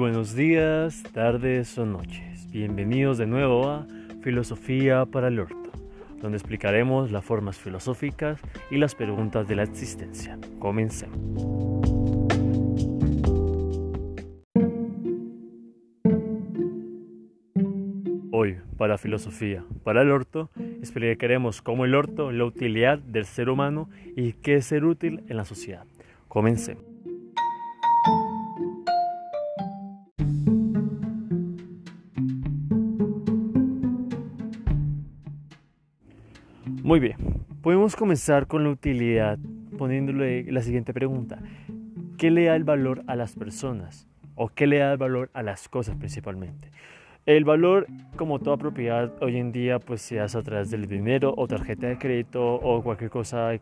buenos días, tardes o noches. Bienvenidos de nuevo a Filosofía para el Orto, donde explicaremos las formas filosóficas y las preguntas de la existencia. Comencemos. Hoy, para Filosofía para el Orto, explicaremos cómo el orto, la utilidad del ser humano y qué es ser útil en la sociedad. Comencemos. Muy bien, podemos comenzar con la utilidad poniéndole la siguiente pregunta. ¿Qué le da el valor a las personas? ¿O qué le da el valor a las cosas principalmente? El valor, como toda propiedad, hoy en día pues se hace a través del dinero o tarjeta de crédito o cualquier cosa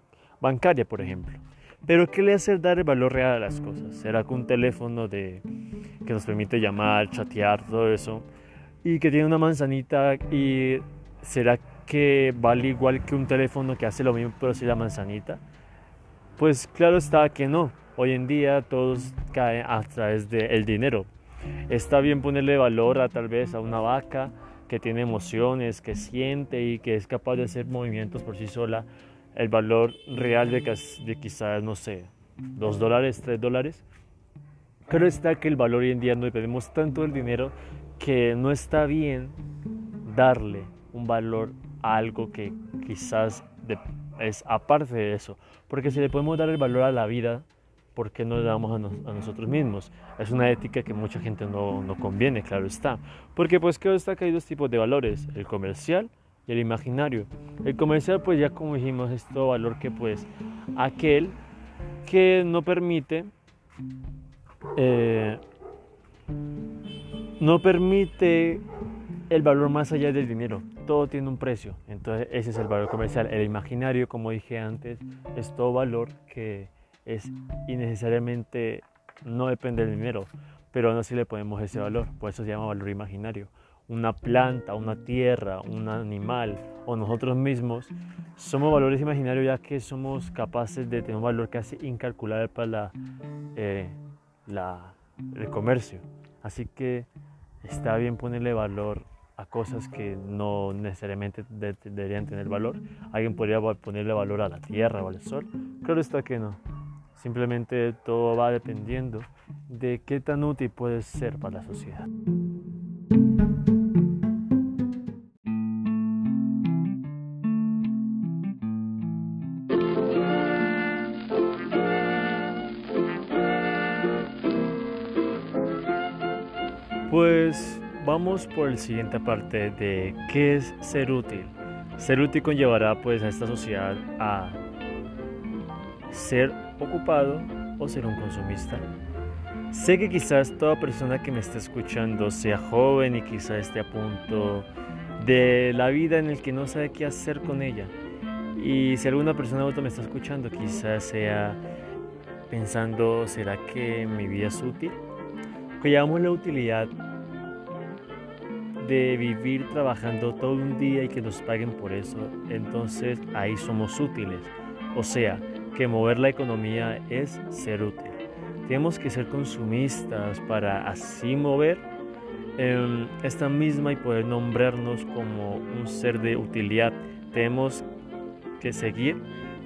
bancaria, por ejemplo. Pero ¿qué le hace dar el valor real a las cosas? ¿Será que un teléfono de, que nos permite llamar, chatear, todo eso, y que tiene una manzanita y será que vale igual que un teléfono que hace lo mismo pero sin la manzanita? Pues claro está que no. Hoy en día todos caen a través del dinero. Está bien ponerle valor a tal vez a una vaca que tiene emociones, que siente y que es capaz de hacer movimientos por sí sola. El valor real de, de quizás, no sé, dos dólares, tres dólares. Pero está que el valor hoy en día no dependemos tanto del dinero que no está bien darle un valor algo que quizás es aparte de eso. Porque si le podemos dar el valor a la vida, ¿por qué no le damos a, nosotros mismos? Es una ética que mucha gente no, no conviene, claro está. Porque pues creo está que hay dos tipos de valores, el comercial y el imaginario. El comercial pues ya como dijimos es todo valor que pues aquel que no permite eh, no permite el valor más allá del dinero. Todo tiene un precio. Entonces ese es el valor comercial. El imaginario, como dije antes, es todo valor que es innecesariamente no depende del dinero, pero aún así le ponemos ese valor. Por eso se llama valor imaginario. Una planta, una tierra, un animal o nosotros mismos somos valores imaginarios ya que somos capaces de tener un valor casi incalculable para eh, el comercio. Así que está bien ponerle valor a cosas que no necesariamente deberían tener valor. Alguien podría ponerle valor a la tierra o al sol. Claro está que no. Simplemente todo va dependiendo de qué tan útil puede ser para la sociedad. Pues vamos por la siguiente parte de qué es ser útil. Ser útil conllevará pues a esta sociedad a ser ocupado o ser un consumista. Sé que quizás toda persona que me esté escuchando sea joven y quizás esté a punto de la vida en el que no sabe qué hacer con ella. Y si alguna persona adulta me está escuchando, quizás sea pensando, ¿será que mi vida es útil? Que llamamos la utilidad de vivir trabajando todo un día y que nos paguen por eso, entonces ahí somos útiles. O sea, que mover la economía es ser útil. Tenemos que ser consumistas para así mover em, esta misma y poder nombrarnos como un ser de utilidad. Tenemos que seguir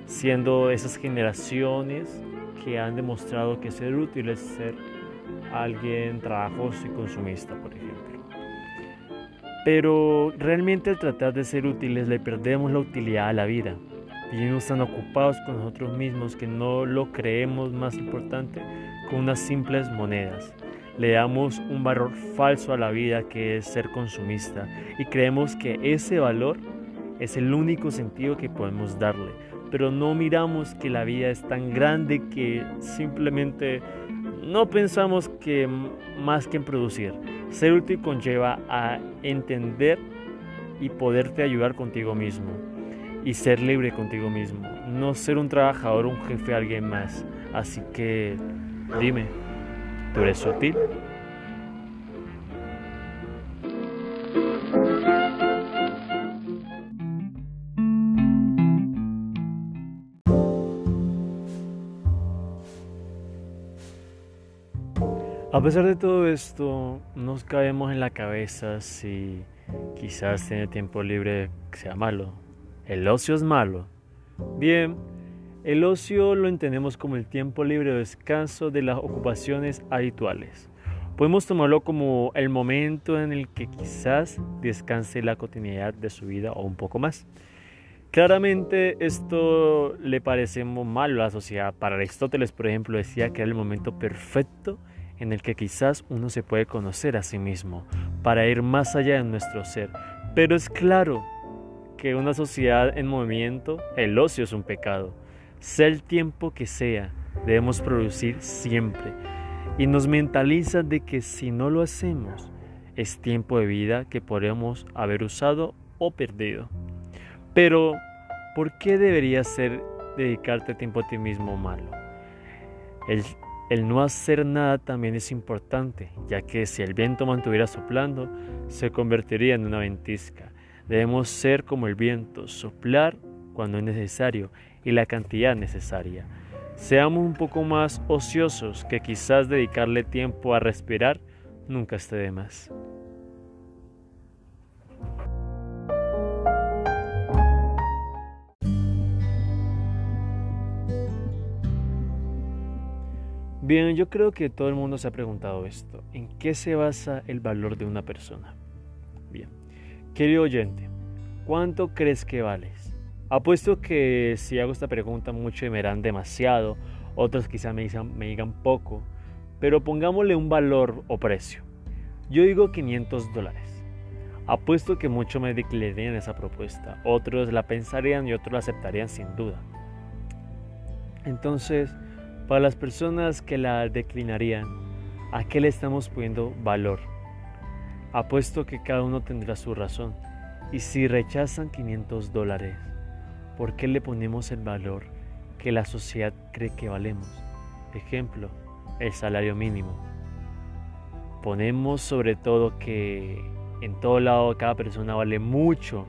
siendo esas generaciones que han demostrado que ser útil es ser alguien trabajoso y consumista, por ejemplo. Pero realmente al tratar de ser útiles le perdemos la utilidad a la vida. Vivimos tan ocupados con nosotros mismos que no lo creemos más importante con unas simples monedas. Le damos un valor falso a la vida que es ser consumista y creemos que ese valor es el único sentido que podemos darle. Pero no miramos que la vida es tan grande que simplemente no pensamos que más que en producir. Ser útil conlleva a entender y poderte ayudar contigo mismo y ser libre contigo mismo. No ser un trabajador, un jefe, alguien más. Así que dime, ¿tú eres útil? A pesar de todo esto, nos caemos en la cabeza si quizás tener tiempo libre sea malo. ¿El ocio es malo? Bien, el ocio lo entendemos como el tiempo libre o descanso de las ocupaciones habituales. Podemos tomarlo como el momento en el que quizás descanse la cotidianidad de su vida o un poco más. Claramente esto le parece malo a la sociedad. Para Aristóteles, por ejemplo, decía que era el momento perfecto en el que quizás uno se puede conocer a sí mismo, para ir más allá de nuestro ser. Pero es claro que una sociedad en movimiento, el ocio es un pecado. Sea el tiempo que sea, debemos producir siempre. Y nos mentaliza de que si no lo hacemos, es tiempo de vida que podemos haber usado o perdido. Pero, ¿por qué debería ser dedicarte tiempo a ti mismo malo? El el no hacer nada también es importante, ya que si el viento mantuviera soplando, se convertiría en una ventisca. Debemos ser como el viento, soplar cuando es necesario y la cantidad necesaria. Seamos un poco más ociosos que quizás dedicarle tiempo a respirar nunca esté de más. Bien, yo creo que todo el mundo se ha preguntado esto. ¿En qué se basa el valor de una persona? Bien, querido oyente, ¿cuánto crees que vales? Apuesto que si hago esta pregunta muchos me dirán demasiado, otros quizá me digan, poco, pero pongámosle un valor o precio. Yo digo 500 dólares. Apuesto que muchos me declararían esa propuesta, otros la pensarían y otros la aceptarían sin duda. Entonces, para las personas que la declinarían, ¿a qué le estamos poniendo valor? Apuesto que cada uno tendrá su razón. Y si rechazan 500 dólares, ¿por qué le ponemos el valor que la sociedad cree que valemos? Ejemplo, el salario mínimo. Ponemos sobre todo que en todo lado cada persona vale mucho,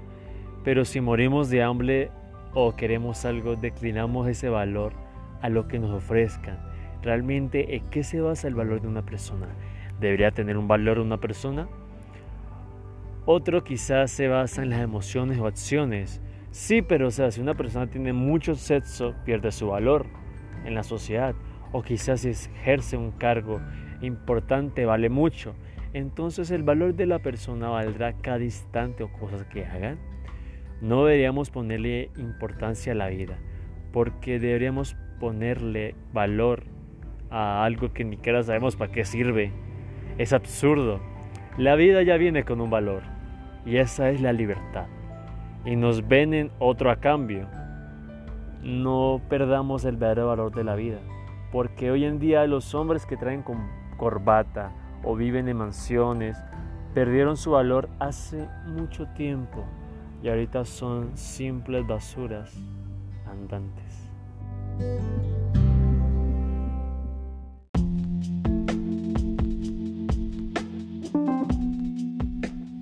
pero si morimos de hambre o queremos algo, declinamos ese valor a lo que nos ofrezcan. Realmente, ¿en qué se basa el valor de una persona? ¿Debería tener un valor una persona? Otro quizás se basa en las emociones o acciones. Sí, pero o sea, si una persona tiene mucho sexo, pierde su valor en la sociedad. O quizás si ejerce un cargo importante, vale mucho. Entonces el valor de la persona valdrá cada instante o cosas que hagan. No deberíamos ponerle importancia a la vida, porque deberíamos ponerle valor a algo que ni siquiera sabemos para qué sirve. Es absurdo. La vida ya viene con un valor y esa es la libertad. Y nos ven otro a cambio. No perdamos el verdadero valor de la vida, porque hoy en día los hombres que traen corbata o viven en mansiones perdieron su valor hace mucho tiempo y ahorita son simples basuras andantes.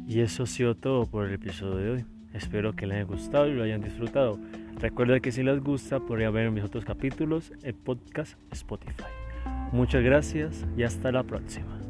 Y eso ha sido todo por el episodio de hoy. Espero que les haya gustado y lo hayan disfrutado. Recuerda que si les gusta podría ver mis otros capítulos en podcast Spotify. Muchas gracias y hasta la próxima.